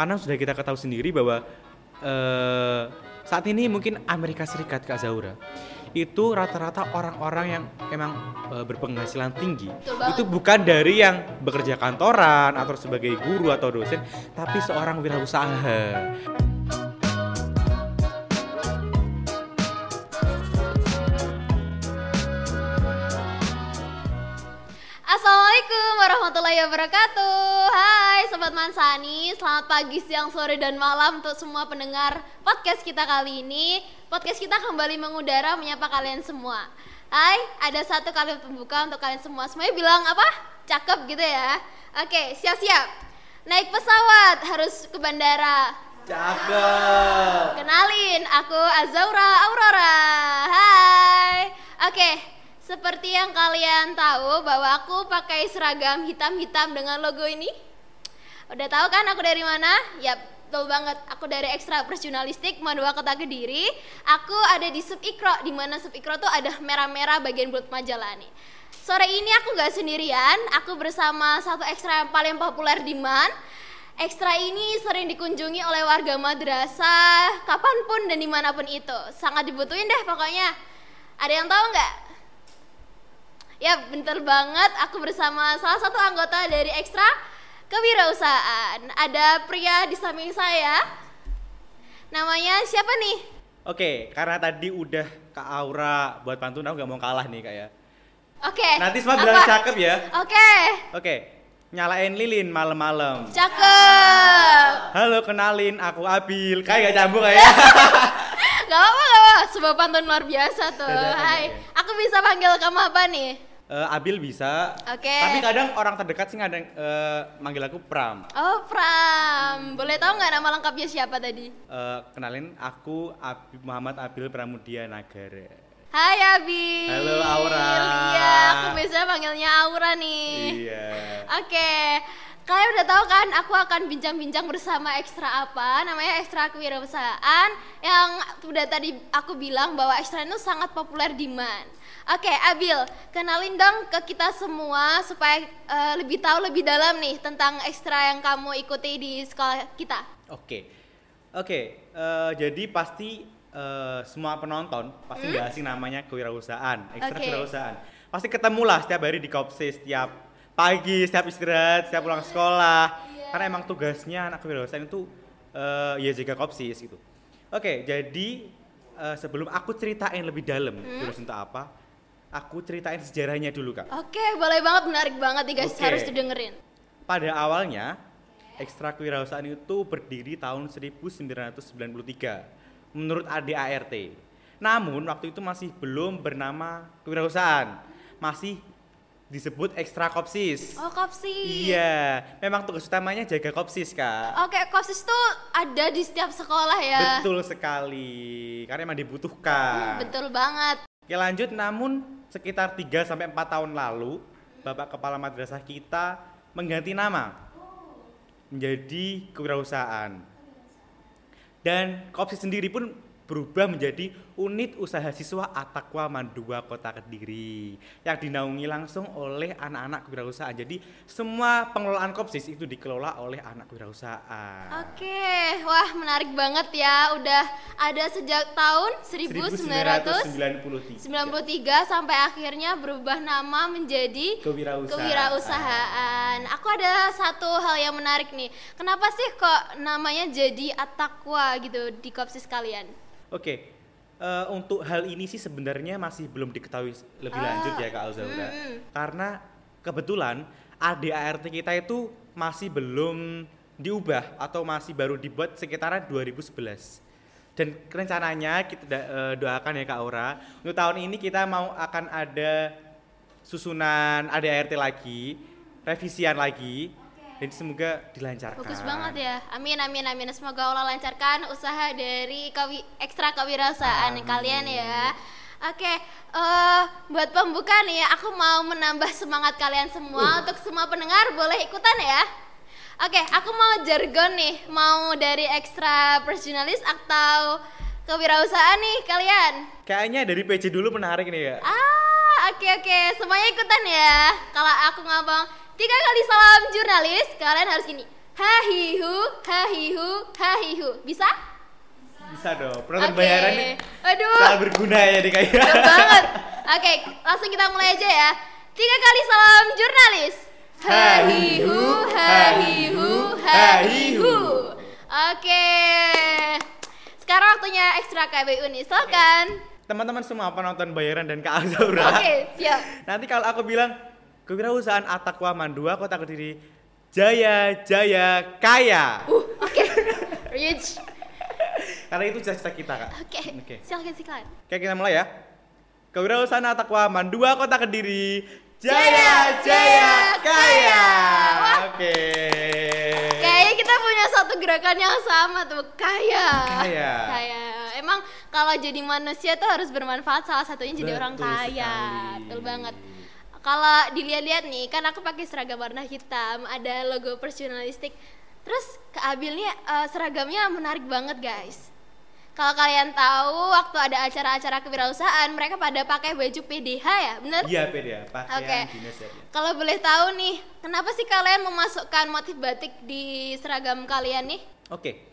Karena sudah kita ketahui sendiri bahwa eh, saat ini mungkin Amerika Serikat Kak Zaura itu rata-rata orang-orang yang emang eh, berpenghasilan tinggi itu bukan dari yang bekerja kantoran atau sebagai guru atau dosen tapi seorang wirausaha. Warahmatullahi wabarakatuh Hai Sobat Mansani Selamat pagi, siang, sore, dan malam Untuk semua pendengar podcast kita kali ini Podcast kita kembali mengudara Menyapa kalian semua Hai, ada satu kalimat pembuka untuk kalian semua Semuanya bilang apa? Cakep gitu ya Oke, siap-siap Naik pesawat harus ke bandara Cakep. Kenalin, aku Azaura Aurora. Hai. Oke, seperti yang kalian tahu bahwa aku pakai seragam hitam-hitam dengan logo ini. Udah tahu kan aku dari mana? Yap, betul banget. Aku dari Ekstra Jurnalistik Madua Kota Kediri. Aku ada di Sub Ikro, di mana Sub Ikro tuh ada merah-merah bagian bulat majalah nih. Sore ini aku nggak sendirian, aku bersama satu ekstra yang paling populer di MAN. Ekstra ini sering dikunjungi oleh warga madrasah kapan pun dan di mana pun itu. Sangat dibutuhin deh pokoknya. Ada yang tahu nggak? Ya bener banget, aku bersama salah satu anggota dari Ekstra Kewirausahaan. Ada pria di samping saya. Namanya siapa nih? Oke, karena tadi udah Kak Aura buat pantun aku nggak mau kalah nih kak ya. Oke. Nanti semua bilang cakep ya. Oke. Oke, nyalain lilin malam-malam. Cakep. Halo, kenalin aku Abil. Kayak gak nyambung kayak. Gak apa-apa, gak apa. Sebuah pantun luar biasa tuh. Hai. ya. Aku bisa panggil kamu apa nih? Eh, Abil bisa. Oke. Tapi kadang orang terdekat sih kadang eh, manggil aku Pram. Oh, Pram. Boleh tahu nggak nama lengkapnya siapa tadi? Eh, kenalin aku Abi- Muhammad Abil Pramudia Nagara. Hai Abi. Halo, Aura. Iya, aku biasanya panggilnya Aura nih. Iya. Oke. Kalian udah tahu kan aku akan bincang-bincang bersama ekstra apa? Namanya ekstra kewirausahaan yang udah tadi aku bilang bahwa ekstra itu sangat populer di MAN. Oke, Abil, kenalin dong ke kita semua supaya eh, lebih tahu lebih dalam nih tentang ekstra yang kamu ikuti di sekolah kita. Oke. Oke, eh, jadi pasti eh, semua penonton pasti nggak asing namanya kewirausahaan, ekstra Hmm? Oke. kewirausahaan. Pasti ketemu lah setiap hari di kopsis, setiap pagi, setiap istirahat, setiap pulang sekolah. Iya. Karena emang tugasnya anak kewirausahaan itu eh, ya jaga kopsis gitu. Oke, jadi eh, sebelum aku ceritain lebih dalam Hmm? kewirausahaan itu apa, aku ceritain sejarahnya dulu kak. Oke, boleh banget menarik banget nih guys, Oke. harus didengerin. Pada awalnya, ekstra kewirausahaan itu berdiri tahun 1993 menurut ADART. Namun waktu itu masih belum bernama kewirausahaan, masih disebut ekstra kopsis. Oh, kopsis. Iya, memang tugas utamanya jaga kopsis kak. Oke, kopsis tuh ada di setiap sekolah ya. Betul sekali, karena memang dibutuhkan. Betul banget. Oke lanjut, namun sekitar 3 sampai 4 tahun lalu, Bapak Kepala Madrasah kita mengganti nama menjadi kewirausahaan. Dan Kopsis sendiri pun berubah menjadi unit usaha siswa Atakwa Mandua Kota Kediri yang dinaungi langsung oleh anak-anak kewirausahaan. Jadi semua pengelolaan Kopsis itu dikelola oleh anak kewirausahaan. Oke, wah menarik banget ya. Udah ada sejak tahun 1993 1993. sampai akhirnya berubah nama menjadi Kewirausahaan. kewirausahaan. Aku ada satu hal yang menarik nih. Kenapa sih kok namanya jadi Atakwa gitu di kopsis kalian? Oke, eh, untuk hal ini sih sebenarnya masih belum diketahui lebih Ah, lanjut ya Kak Alzaura. mm-mm. Karena kebetulan ADART kita itu masih belum diubah atau masih baru dibuat sekitaran 2011. Dan rencananya kita eh, doakan ya Kak Aura, untuk tahun ini kita mau akan ada susunan ADART lagi, revisian lagi, dan semoga dilancarkan. Bagus banget ya. Amin amin amin. Semoga Allah lancarkan usaha dari kawi, ekstra kewirausahaan kalian ya. Oke, eh buat pembuka nih, aku mau menambah semangat kalian semua untuk semua pendengar boleh ikutan ya. Oke, aku mau jargon nih, mau dari ekstra personalis atau kewirausahaan nih kalian. Kayaknya dari PC dulu menarik nih ya. Ah, oke oke, semuanya ikutan ya. Kalau aku ngomong tiga kali salam jurnalis, kalian harus gini. hahihu hahihu hahihu. Bisa? Bisa dong. Penonton Oke. bayaran nih Aduh. sangat berguna ya di kayak. Banget. Oke, langsung kita mulai aja ya. Tiga kali salam jurnalis. Hahihu, hahihu, hahihu. Oke. Sekarang waktunya ekstra KBU nih. Silakan. Teman-teman semua penonton bayaran dan Kak Azaura. Oke, siap. Nanti kalau aku bilang kewirausahaan Atakwa Mandua Kota Kediri Jaya Jaya Kaya. Uh, oke. Rich. Karena itu cita-cita kita, Kak. Oke. Oke. Silakan silakan. Oke, kita mulai ya. Kewirausahaan Atakwa Mandua Kota Kediri Jaya, Jaya Kaya. Oke. Kayaknya kita punya satu gerakan yang sama tuh, kaya. Kaya. Kaya. Emang kalau jadi manusia tuh harus bermanfaat salah satunya jadi orang Betul kaya. sekali. Betul banget. Kalau dilihat-lihat nih, kan aku pakai seragam warna hitam, ada logo personalistik. Terus ke Abil nih eh, seragamnya menarik banget, guys. Kalau kalian tahu waktu ada acara-acara kewirausahaan, mereka pada pakai baju PDH ya, bener? Iya, ya. Pakaian Oke. dinas ya. Kalau boleh tahu nih, kenapa sih kalian memasukkan motif batik di seragam kalian nih? Oke,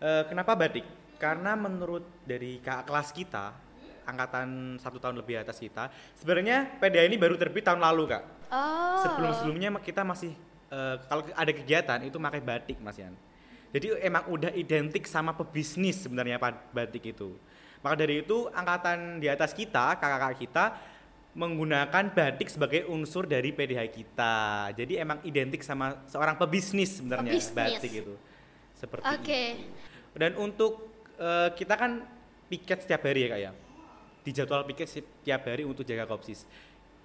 Eh, kenapa batik? Karena menurut dari kakak kelas kita, angkatan satu tahun lebih atas kita, sebenarnya PDA ini baru terbit tahun lalu kak. Oh. Sebelum-sebelumnya kita masih eh, kalau ada kegiatan itu pakai batik mas Yan. Jadi emang udah identik sama pebisnis sebenarnya batik itu. Maka dari itu angkatan di atas kita, kakak-kakak kita menggunakan batik sebagai unsur dari PDH kita. Jadi emang identik sama seorang pebisnis sebenarnya Pebisnis. batik itu. Seperti Oke. itu. Dan untuk eh, kita kan piket setiap hari ya kak ya. Di jadwal piket setiap hari untuk jaga kopsis.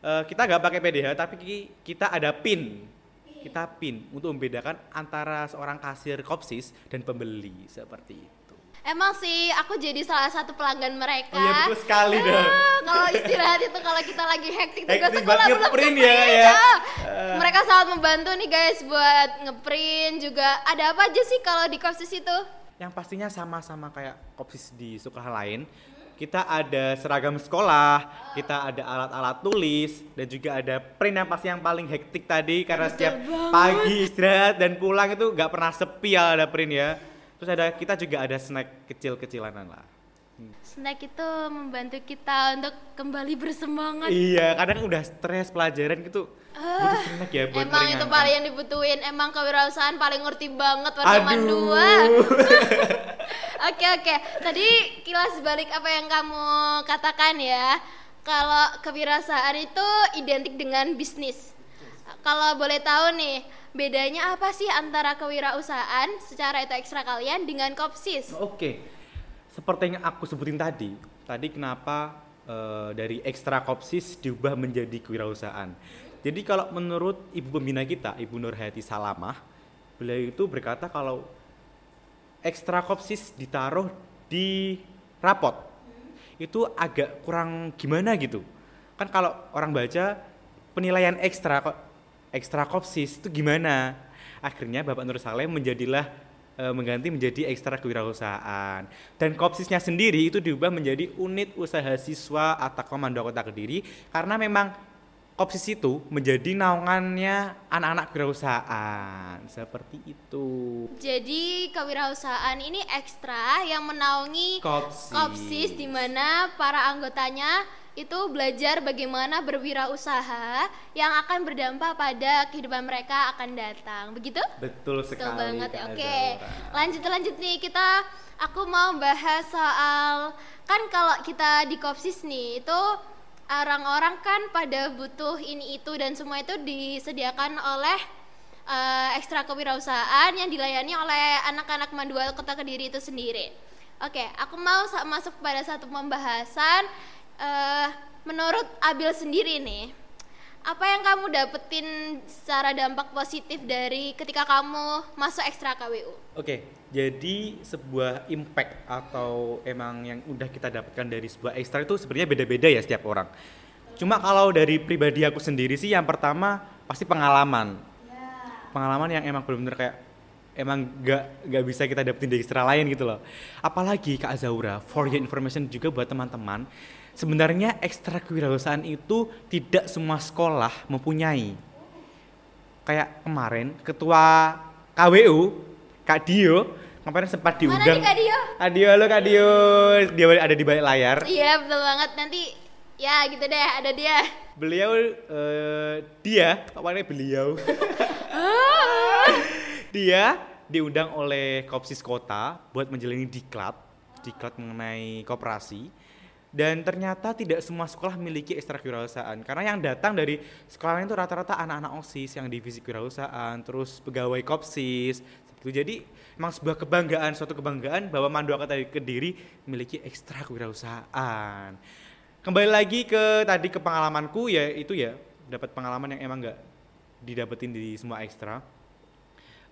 Eh, kita nggak pakai PDH tapi ki- kita ada pin. Kita pin untuk membedakan antara seorang kasir kopsis dan pembeli seperti itu. Emang sih aku jadi salah satu pelanggan mereka. Oh iya betul sekali dong. kalau istirahat itu kalau kita lagi hektik tugas sekolah belum ngeprint ya, ya. Eh. Mereka sangat membantu nih guys buat ngeprint juga. Ada apa aja sih kalau di kopsis itu? Yang pastinya sama-sama kayak kopsis di sekolah lain. Kita ada seragam sekolah, kita ada alat-alat tulis, dan juga ada print yang pasti yang paling hektik tadi karena setiap banget. pagi istirahat dan pulang itu nggak pernah sepi ya ada print ya. Terus ada kita juga ada snack kecil-kecilanan lah. Snack itu membantu kita untuk kembali bersemangat. Iya, kadang udah stres pelajaran gitu butuh snack ya buat Emang itu paling yang dibutuhin. Emang kewirausahaan paling ngerti banget warna Oke oke. Tadi kilas balik apa yang kamu katakan ya. Kalau kewirausahaan itu identik dengan bisnis. Kalau boleh tahu nih, bedanya apa sih antara kewirausahaan secara itu ekstra kalian dengan kopsis? Oke, seperti yang aku sebutin tadi, tadi kenapa eh, dari ekstra kopsis diubah menjadi kewirausahaan. Jadi kalau menurut ibu pembina kita, Ibu Nurhayati Salamah, beliau itu berkata kalau ekstra kopsis ditaruh di rapot itu agak kurang gimana gitu. Kan kalau orang baca penilaian ekstra kok ekstra kopsis itu gimana? Akhirnya Bapak Nur Saleh menjadilah eh, mengganti menjadi ekstra kewirausahaan. Dan kopsisnya sendiri itu diubah menjadi unit usaha siswa atau komando kota Kediri karena memang kopsis itu menjadi naungannya anak-anak kewirausahaan seperti itu. Jadi kewirausahaan ini ekstra yang menaungi Kopsis. kopsis di mana para anggotanya itu belajar bagaimana berwirausaha yang akan berdampak pada kehidupan mereka akan datang. Begitu? Betul sekali. Betul banget ya. Oke. Lanjut lanjut nih kita aku mau bahas soal kan kalau kita di Kopsis nih itu orang-orang kan pada butuh ini itu dan semua itu disediakan oleh eh, ekstra kewirausahaan yang dilayani oleh anak-anak Mandua Kota Kediri itu sendiri. Oke, aku mau masuk pada satu pembahasan eh, menurut Abil sendiri nih apa yang kamu dapetin secara dampak positif dari ketika kamu masuk ekstra KWU? Oke, jadi sebuah impact atau emang yang udah kita dapatkan dari sebuah ekstra itu sebenarnya beda-beda ya setiap orang. Cuma kalau dari pribadi aku sendiri sih yang pertama pasti pengalaman. Pengalaman yang emang benar-benar kayak emang gak, gak bisa kita dapetin dari ekstra lain gitu loh. Apalagi Kak Zaura, for your information juga buat teman-teman, sebenarnya ekstra kewirausahaan itu tidak semua sekolah mempunyai kayak kemarin ketua KWU, Kak Dio, kemarin sempat Mana diundang. nih Kak Dio? Kak Dio, halo Kak Dio. Dia ada di balik layar. Iya betul banget nanti ya gitu deh ada dia. Beliau eh, dia, namanya beliau? dia diundang oleh Kopsis Kota buat menjalani diklat, diklat mengenai koperasi. Dan ternyata tidak semua sekolah memiliki ekstra kewirausahaan karena yang datang dari sekolah lain itu rata-rata anak-anak OSIS yang divisi kewirausahaan, terus pegawai Kopsis. Itu. Jadi emang sebuah kebanggaan, suatu kebanggaan bahwa Mandua Kota Kediri memiliki ekstra kewirausahaan. Kembali lagi ke tadi ke pengalamanku ya itu ya dapat pengalaman yang emang nggak didapetin di semua ekstra.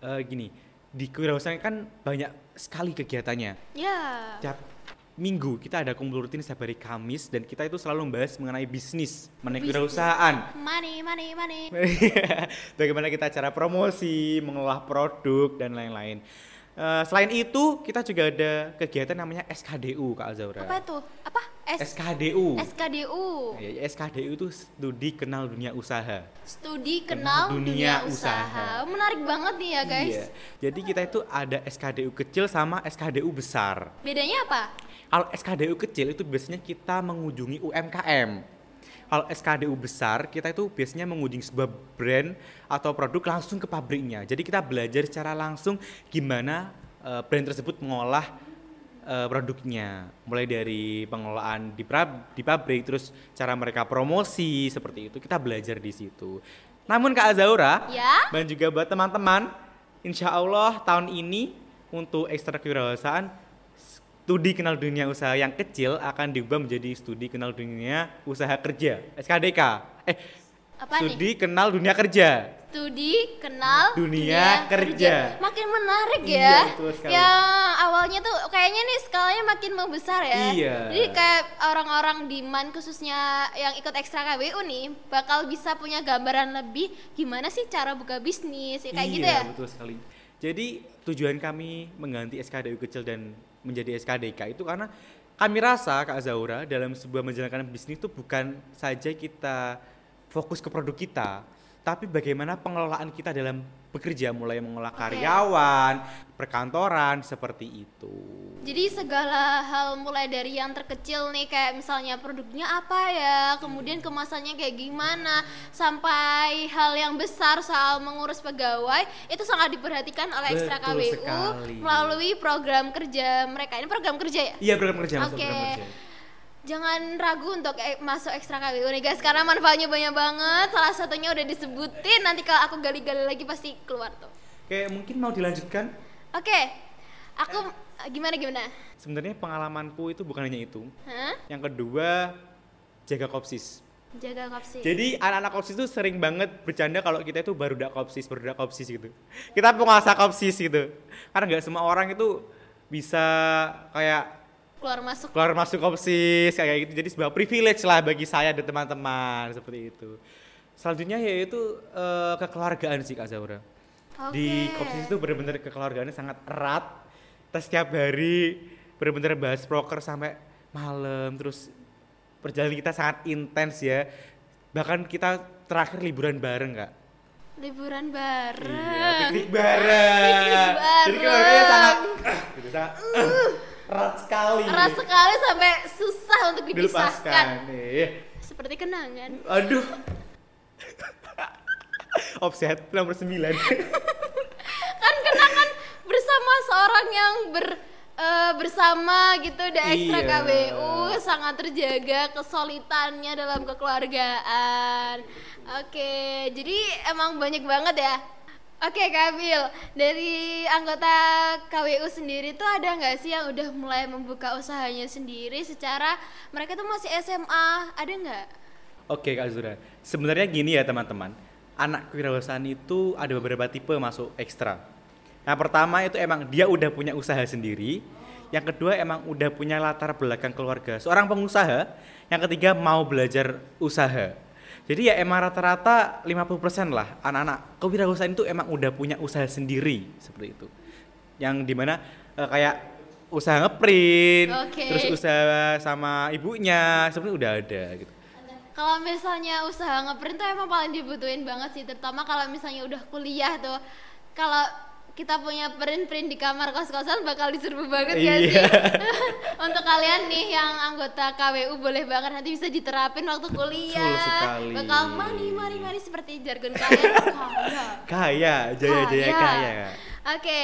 Eh, gini, di kewirausahaan kan banyak sekali kegiatannya. Ya. Tiap minggu kita ada kumpul rutin setiap hari Kamis dan kita itu selalu membahas mengenai bisnis, mengenai kewirausahaan. Money, money, money. Bagaimana kita cara promosi, mengolah produk dan lain-lain. Eh, selain itu kita juga ada kegiatan namanya SKDU Kak Azaura. Apa itu? Apa? S SKDU. SKDU. Ya, SKDU itu studi kenal dunia usaha. Studi Kenal kenal dunia dunia, usaha. usaha. Menarik banget nih ya guys. Iya. Jadi kita itu ada SKDU kecil sama SKDU besar. Bedanya apa? Kalau SKDU kecil itu biasanya kita mengunjungi UMKM. Kalau SKDU besar, kita itu biasanya mengunjungi sebuah brand atau produk langsung ke pabriknya. Jadi kita belajar secara langsung gimana eh, brand tersebut mengolah eh, produknya. Mulai dari pengelolaan di, pra- di pabrik, terus cara mereka promosi seperti itu. Kita belajar di situ. Namun Kak Azaura, Ya. dan juga buat teman-teman, insya Allah tahun ini untuk ekstra kewirausahaan studi kenal dunia usaha yang kecil akan diubah menjadi studi kenal dunia usaha kerja SKDK. Eh, Apa studi nih? kenal dunia kerja. Studi kenal Dunia kerja. Makin menarik Iya, ya. betul sekali. Yang awalnya tuh kayaknya nih skalanya makin membesar ya. Iya. Jadi kayak orang-orang di MAN khususnya yang ikut ekstra KBU nih bakal bisa punya gambaran lebih gimana sih cara buka bisnis ya kayak iya, gitu ya. betul sekali. Jadi tujuan kami mengganti SKDU kecil dan menjadi SKDK itu karena kami rasa Kak Zaura dalam sebuah menjalankan bisnis itu bukan saja kita fokus ke produk kita, tapi bagaimana pengelolaan kita dalam bekerja mulai mengolah Oke. karyawan, perkantoran seperti itu. Jadi segala hal mulai dari yang terkecil nih kayak misalnya produknya apa ya, kemudian kemasannya kayak gimana, sampai hal yang besar soal mengurus pegawai itu sangat diperhatikan oleh Ekstra Betul KWU sekali. melalui program kerja mereka. Ini program kerja ya? Iya program kerja Oke. kerja. Jangan ragu untuk eh, masuk ekstra KWU nih guys karena manfaatnya banyak banget. Salah satunya udah disebutin. Nanti kalau aku gali-gali lagi pasti keluar tuh. Oke, mungkin mau dilanjutkan? Oke. Aku gimana gimana? Sebenarnya pengalamanku itu bukan hanya itu. Hah? Yang kedua, jaga kopsis. Jaga kapsi. Jadi anak-anak kopsis itu sering banget bercanda kalau kita itu baru dak kopsis, baru dak kopsis gitu. Kita penguasa kopsis gitu. Karena nggak semua orang itu bisa kayak keluar masuk. keluar masuk kopsis kayak gitu. Jadi sebuah privilege lah bagi saya dan teman-teman seperti itu. Selanjutnya yaitu eh, kekeluargaan sih Kak Zaura. Di Oke. kopsis itu benar-benar kekeluargaannya sangat erat. Kita setiap hari benar-benar bahas proker sampai malam terus perjalanan kita sangat intens ya. Bahkan kita terakhir liburan bareng kak. liburan bareng. Iya, piknik bareng. Piknik Jadi keluarganya bareng. sangat, gitu, sangat erat sekali. Erat sekali sampai susah untuk dipisahkan. Dilepaskan. Seperti kenangan. Aduh. Offset nomor 9 Kan kenangan bersama seorang yang ber eh, bersama gitu di ekstra Iya. KBU sangat terjaga kesulitannya dalam kekeluargaan. Oke, jadi emang banyak banget ya. Oke Kabil, dari anggota KWU sendiri tuh ada nggak sih yang udah mulai membuka usahanya sendiri secara mereka tuh masih SMA, ada nggak? Oke Kak Zura, sebenarnya gini ya teman-teman, anak kewirausahaan itu ada beberapa tipe masuk ekstra. Yang pertama itu emang dia udah punya usaha sendiri, yang kedua emang udah punya latar belakang keluarga, seorang pengusaha, yang ketiga mau belajar usaha. Jadi ya emang rata-rata 50% lah anak-anak kewirausahaan itu emang udah punya usaha sendiri seperti itu. Yang di mana eh, kayak usaha ngeprint, Oke. terus usaha sama ibunya, sebenarnya udah ada gitu. Kalau misalnya usaha ngeprint tuh emang paling dibutuhin banget sih, terutama kalau misalnya udah kuliah tuh. Kalau kita punya print-print di kamar kos-kosan bakal diserbu banget Iya. ya sih. Untuk kalian nih yang anggota KWU boleh banget nanti bisa diterapin waktu kuliah. Bakal mari mari mari seperti jargon kalian kaya. Kaya, jaya-jaya Kaya. kaya. Oke,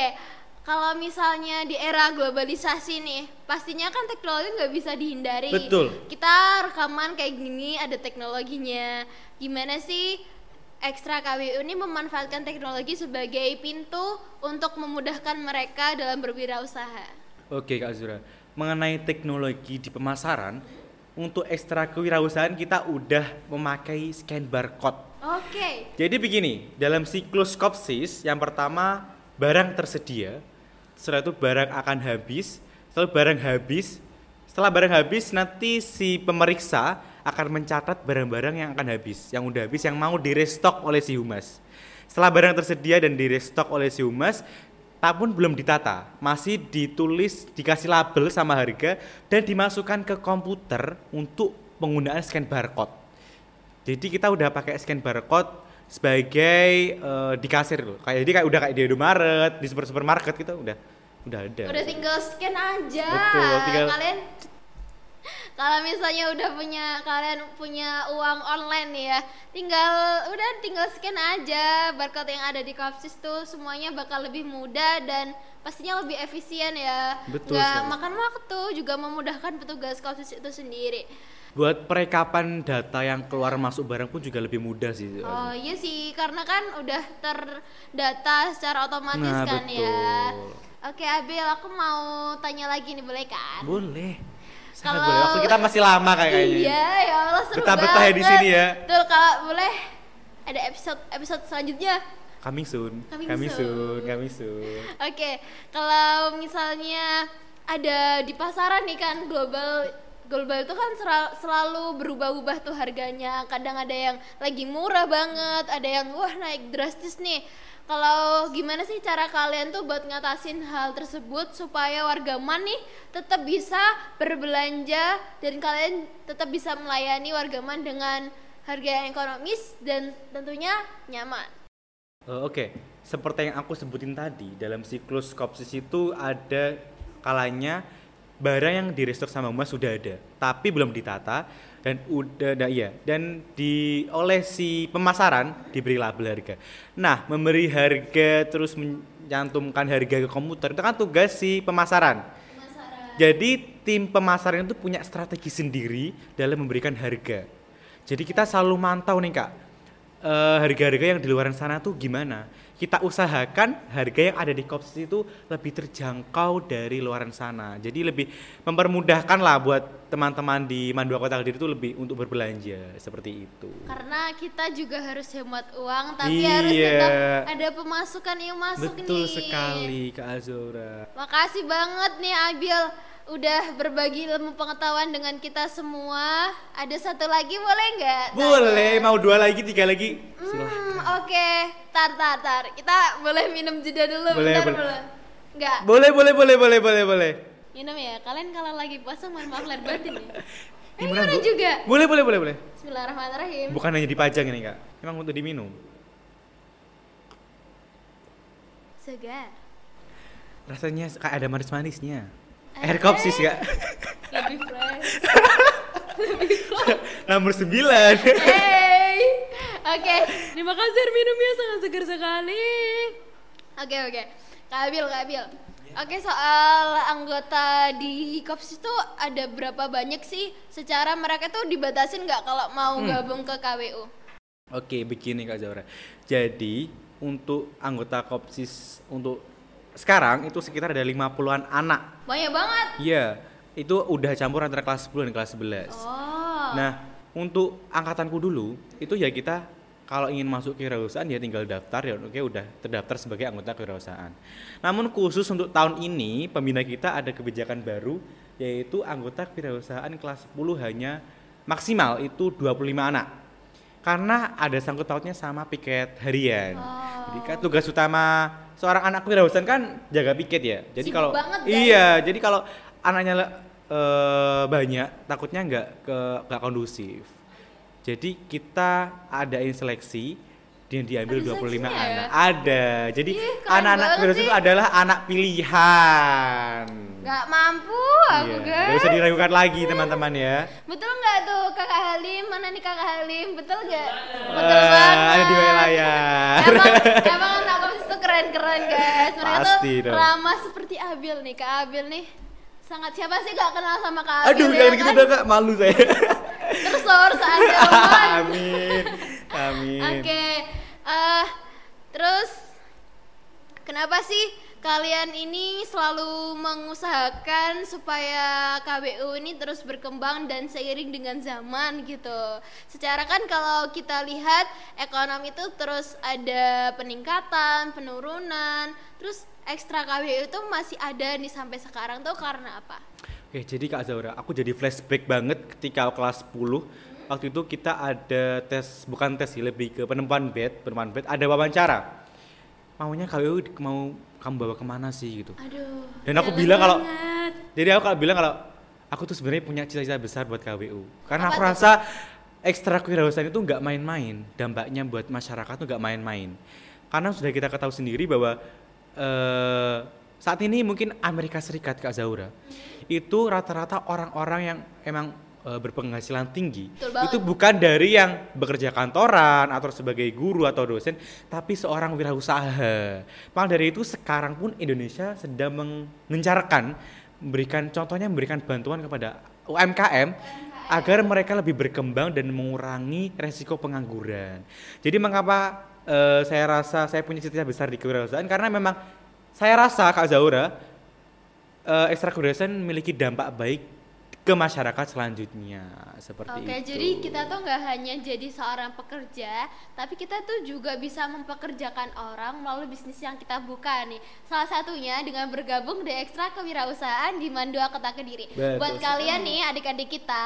kalau misalnya di era globalisasi nih, pastinya kan teknologi nggak bisa dihindari. Betul. Kita rekaman kayak gini ada teknologinya. Gimana sih ekstra KWU ini memanfaatkan teknologi sebagai pintu untuk memudahkan mereka dalam berwirausaha? Oke Kak Azura, mengenai teknologi di pemasaran, untuk ekstra kewirausahaan kita udah memakai scan barcode. Oke. Jadi begini, dalam siklus kopsis yang pertama barang tersedia, setelah itu barang akan habis, setelah barang habis, setelah barang habis nanti si pemeriksa akan mencatat barang-barang yang akan habis, yang udah habis, yang mau direstock oleh si humas. Setelah barang tersedia dan direstock oleh si humas, namun belum ditata, masih ditulis, dikasih label sama harga dan dimasukkan ke komputer untuk penggunaan scan barcode. Jadi kita udah pakai scan barcode sebagai eh, di kasir loh. Kayak jadi kayak udah kayak di Indomaret, di super supermarket kita udah udah ada. Udah tinggal scan aja. Betul, tinggal- Kalian kalau misalnya udah punya kalian punya uang online nih ya, tinggal udah tinggal scan aja barcode yang ada di Kopsis tuh semuanya bakal lebih mudah dan pastinya lebih efisien ya. Betul Nggak sekali. makan waktu juga memudahkan petugas Kopsis itu sendiri. Buat perekapan data yang keluar masuk barang pun juga lebih mudah sih. Oh iya sih, karena kan udah terdata secara otomatis Nah, kan ya. betul. Oke Abil, aku mau tanya lagi nih boleh kan? Boleh. Kalau- boleh. Waktu kita masih lama kayak kayaknya. Iya, ya Allah seru Betah-betah ya di banget. sini ya. Betul, kalau boleh ada episode episode selanjutnya. Coming soon. Coming Coming soon. soon. Coming soon. Oke, kalau misalnya ada di pasaran nih kan global global itu kan selalu berubah-ubah tuh harganya. Kadang ada yang lagi murah banget, ada yang wah naik drastis nih. Kalau gimana sih cara kalian tuh buat ngatasin hal tersebut supaya warga man nih tetap bisa berbelanja dan kalian tetap bisa melayani warga man dengan harga yang ekonomis dan tentunya nyaman. Oh, Oke, seperti yang aku sebutin tadi, dalam siklus kopsis itu ada kalanya barang yang direstor sama Mas sudah ada, tapi belum ditata dan udah ada iya dan di oleh si pemasaran diberi label harga. Nah, memberi harga terus menyantumkan harga ke komputer itu kan tugas si pemasaran. Jadi tim pemasaran itu punya strategi sendiri dalam memberikan harga. Jadi kita selalu mantau nih kak, eh, harga-harga yang di luar sana tuh gimana. Kita usahakan harga yang ada di Kopsis itu lebih terjangkau dari luaran sana. Jadi lebih mempermudahkan lah buat teman-teman di Mandua Kota Kediri itu lebih untuk berbelanja seperti itu. Karena kita juga harus hemat uang, tapi harus Iya. tetap ada pemasukan yang masuk Betul nih. sekali Kak Azura. Makasih banget nih Abil udah berbagi ilmu pengetahuan dengan kita semua. Ada satu lagi boleh nggak? Boleh, mau dua lagi, tiga lagi. Hmm, oke. Tar, tar, tar. Kita boleh minum jeda dulu Boleh, bentar, boleh. boleh. Nggak. Boleh, boleh, boleh, boleh, boleh, boleh. Minum ya. Kalian kalau lagi puasa mohon maaf lahir batin ya. Eh, Gimana, Bu? juga. Boleh, boleh, boleh, boleh. Bismillahirrahmanirrahim. Bukan hanya dipajang ini kak, emang untuk diminum. Segar. Rasanya kayak ada manis-manisnya. Eh. Air kopsis kak. Lebih fresh. Nomor 9 Hey. Oke, terima kasih air minumnya sangat segar sekali. Oke oke, Kak Abil, Kak Abil. Oke soal anggota di Kops itu ada berapa banyak sih? Secara mereka tuh dibatasin nggak kalau mau gabung ke KWU? Oke begini kak Zaura. Jadi untuk anggota kopsis untuk sekarang itu sekitar ada 50-an anak. Banyak banget. Iya, itu udah campur antara kelas 10 dan kelas 11. Oh. Nah, untuk angkatanku dulu itu ya kita kalau ingin masuk kewirausahaan ya tinggal daftar ya oke udah terdaftar sebagai anggota kewirausahaan. Namun khusus untuk tahun ini pembina kita ada kebijakan baru yaitu anggota kewirausahaan kelas 10 hanya maksimal itu 25 anak. Karena ada sangkut pautnya sama piket harian. Oh. Jadi kan tugas utama seorang anak kewirausahaan kan jaga piket ya. Jadi kalau iya, jadi kalau anaknya eh, banyak takutnya nggak ke nggak kondusif. Jadi kita adain seleksi dia diambil Ada 25 seleksinya ya? anak. Ada. Jadi anak-anak kewirausahaan itu adalah anak pilihan. Gak mampu aku Iya, guys. nggak usah diragukan lagi teman-teman ya. Betul nggak tuh kakak Halim? Mana nih kakak Halim? Betul nggak? Betul Eh, banget. ada di layar. Emang, emang keren-keren guys. Mereka Pasti tuh dong. ramah seperti Abil nih. Kak Abil nih sangat siapa sih gak kenal sama Kak Abil Aduh, ya jangan gitu kan? dong kak, malu saya. Terus seanjungan. Amin. Amin. Oke, eh terus kenapa sih kalian ini selalu mengusahakan supaya KBU ini terus berkembang dan seiring dengan zaman gitu. Secara kan kalau kita lihat ekonomi itu terus ada peningkatan, penurunan, terus ekstra KBU itu masih ada nih sampai sekarang tuh karena apa? Oke, jadi Kak Zaura, aku jadi flashback banget ketika kelas 10 Waktu itu kita ada tes, bukan tes sih, lebih ke penemuan bed, penemuan bed, ada wawancara Maunya di- mau kamu bawa ke mana sih gitu. Aduh. Dan aku jangan bilang kalau-. Jadi aku kalau bilang kalau aku tuh sebenarnya punya cita-cita besar buat KWU Karena Apa aku rasa ekstra kewirausahaan itu nggak main-main. Dampaknya buat masyarakat tuh nggak main-main. Karena sudah kita ketahui sendiri bahwa eh, saat ini mungkin Amerika Serikat Kak Zaura itu rata-rata orang-orang yang emang eh, berpenghasilan tinggi itu bukan dari yang bekerja kantoran atau sebagai guru atau dosen tapi seorang wirausaha. Maka dari itu sekarang pun Indonesia sedang mengencarkan memberikan contohnya memberikan bantuan kepada UMKM agar mereka lebih berkembang dan mengurangi resiko pengangguran. Jadi mengapa eh, saya rasa saya punya cita-cita besar di kewirausahaan? Karena memang saya rasa Kak Zaura eh, ekstra kewirausahaan memiliki dampak baik ke masyarakat selanjutnya seperti Oke, itu. jadi kita tuh nggak hanya jadi seorang pekerja, tapi kita tuh juga bisa mempekerjakan orang melalui bisnis yang kita buka nih. Salah satunya dengan bergabung di ekstra kewirausahaan di Mandua Kota Kediri. Betul Buat sekali. kalian nih adik-adik kita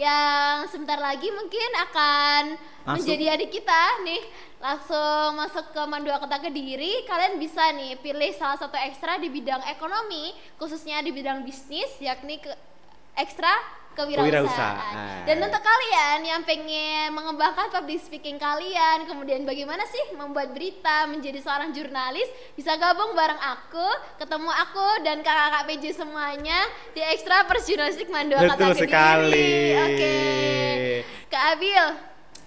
yang sebentar lagi mungkin akan Masuk. menjadi adik kita nih langsung masuk ke Mandua Kota Kediri kalian bisa nih pilih salah satu ekstra di bidang ekonomi khususnya di bidang bisnis yakni ke ekstra kewirausahaan. Kewirausahaan. Dan untuk kalian yang pengen mengembangkan public speaking kalian, kemudian bagaimana sih membuat berita menjadi seorang jurnalis, bisa gabung bareng aku, ketemu aku dan kakak-kakak PJ semuanya di Ekstra Pers Jurnalistik Mandua Kota Betul Kediri. sekali. Oke. Kak Abil,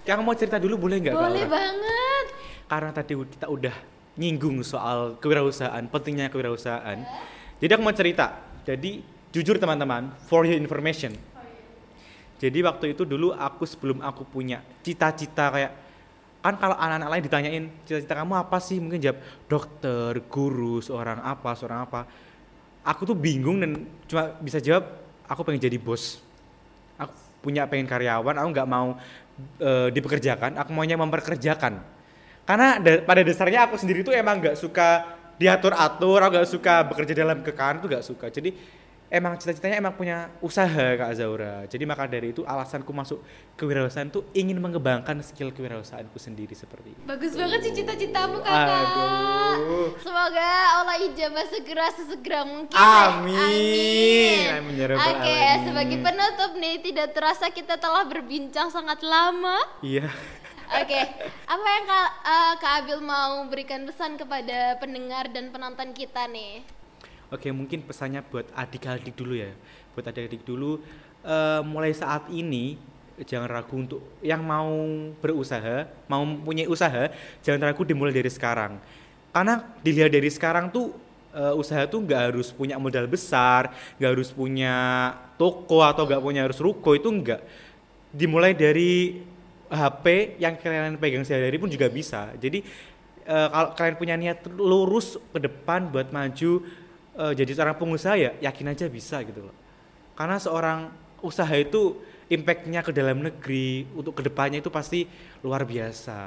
Yang mau cerita dulu boleh nggak? Boleh Laura? banget. Karena tadi kita udah nyinggung soal kewirausahaan, pentingnya kewirausahaan. Jadi aku mau cerita. Jadi jujur teman-teman, for your information. Jadi waktu itu dulu aku sebelum aku punya cita-cita kayak kan kalau anak-anak lain ditanyain cita-cita kamu apa sih mungkin jawab dokter, guru, seorang apa, seorang apa. Aku tuh bingung dan cuma bisa jawab aku pengen jadi bos. Aku punya pengen karyawan, aku nggak mau eh, dipekerjakan, aku maunya memperkerjakan. Karena da- pada dasarnya aku sendiri tuh emang nggak suka diatur-atur, aku nggak suka bekerja dalam kekanan tuh nggak suka. Jadi emang cita-citanya emang punya usaha Kak Zaura. Jadi maka dari itu alasanku masuk kewirausahaan tuh ingin mengembangkan skill kewirausahaanku sendiri seperti itu. Bagus banget sih cita-citamu kakak. Aduh. Semoga Allah ijabah segera sesegera mungkin. Amin. Amin ya rabbal Oke, alamin. sebagai penutup nih tidak terasa kita telah berbincang sangat lama. Iya. Oke, apa yang Kak, eh, Kak Abil mau berikan pesan kepada pendengar dan penonton kita nih? Oke, mungkin pesannya buat adik-adik dulu ya. Buat adik-adik dulu eh, mulai saat ini jangan ragu untuk yang mau berusaha, mau mempunyai usaha, jangan ragu dimulai dari sekarang. Karena dilihat dari sekarang tuh eh, usaha tuh nggak harus punya modal besar, nggak harus punya toko atau nggak punya harus ruko itu nggak. Dimulai dari HP yang kalian pegang sehari-hari pun juga bisa. Jadi eh, kalau kalian punya niat lurus ke depan buat maju eh, jadi seorang pengusaha ya yakin aja bisa gitu loh. Karena seorang usaha itu impactnya ke dalam negeri untuk ke depannya itu pasti luar biasa.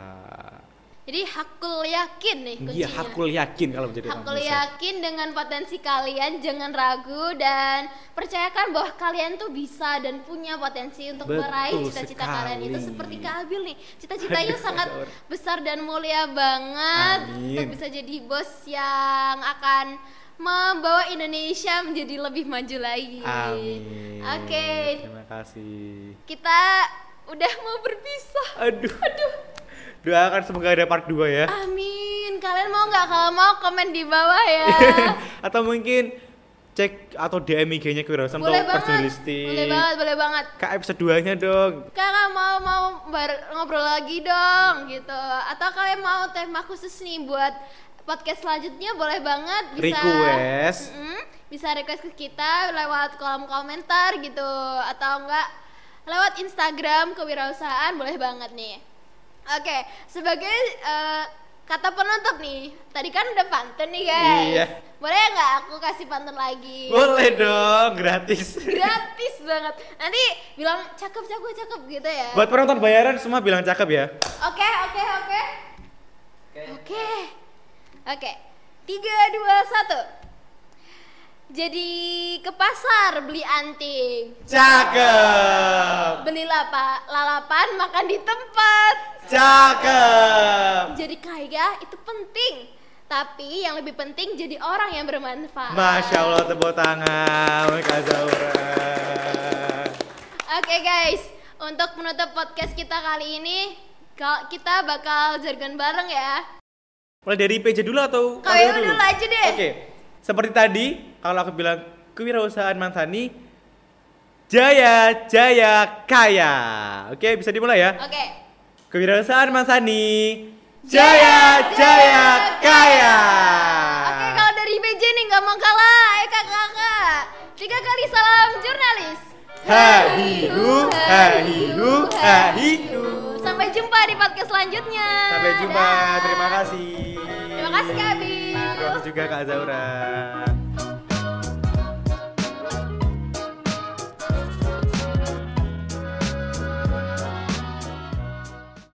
Jadi hakul yakin nih kuncinya. Iya, hakul yakin kalau menjadi orang Hakul pengusaha. yakin dengan potensi kalian, jangan ragu dan percayakan bahwa kalian tuh bisa dan punya potensi untuk Betul meraih cita-cita kalian itu seperti Kak Abil nih. Cita-citanya sangat besar dan mulia banget Amin. untuk bisa jadi bos yang akan membawa Indonesia menjadi lebih maju lagi. Amin. Oke, Terima kasih. kita udah mau berpisah. Aduh. Aduh. Doakan semoga ada part 2 ya. Amin. Kalian mau nggak? Kalau mau komen di bawah ya. Atau mungkin cek atau DM IG-nya Kewirausahaan boleh atau banget. Boleh banget, boleh banget. Kak episode 2-nya dong. Kakak mau mau ngobrol lagi dong gitu. Atau kalian mau tema khusus nih buat podcast selanjutnya boleh banget bisa Request. Mm-mm, bisa request ke kita lewat kolom komentar gitu atau enggak lewat Instagram kewirausahaan boleh banget nih. Oke, sebagai eh, kata penutup nih, tadi kan udah pantun nih guys. Iya. Boleh nggak aku kasih pantun lagi? Boleh dong, gratis. Gratis banget. Nanti bilang cakep cakep cakep gitu ya. Buat penonton bayaran semua bilang cakep ya. Oke, oke, oke. Oke. Oke. Tiga, dua, satu. Jadi ke pasar beli anting. Cakep. Beli lapa, lalapan makan di tempat. Cakep. Jadi kaya itu penting. Tapi yang lebih penting jadi orang yang bermanfaat. Masya Allah tepuk tangan Kak Zaura. Oke guys, untuk menutup podcast kita kali ini, kita bakal jargon bareng ya. Mulai dari PJ dulu atau Kak Zaura dulu aja deh. Oke. Seperti tadi, kalau aku bilang kewirausahaan Mansani Jaya Jaya Kaya. Oke, bisa dimulai ya. Oke. Kewirausahaan Mansani Jaya Jaya Kaya. Oke, kalau dari BJ nih nggak mau kalah, eh kakak-kakak. Tiga kali salam jurnalis. Hahihu, hahihu, hahihu. Sampai jumpa di podcast selanjutnya. Sampai jumpa. Dah. Terima kasih. Terima kasih Kak Abil. Terima kasih juga Kak Zaura.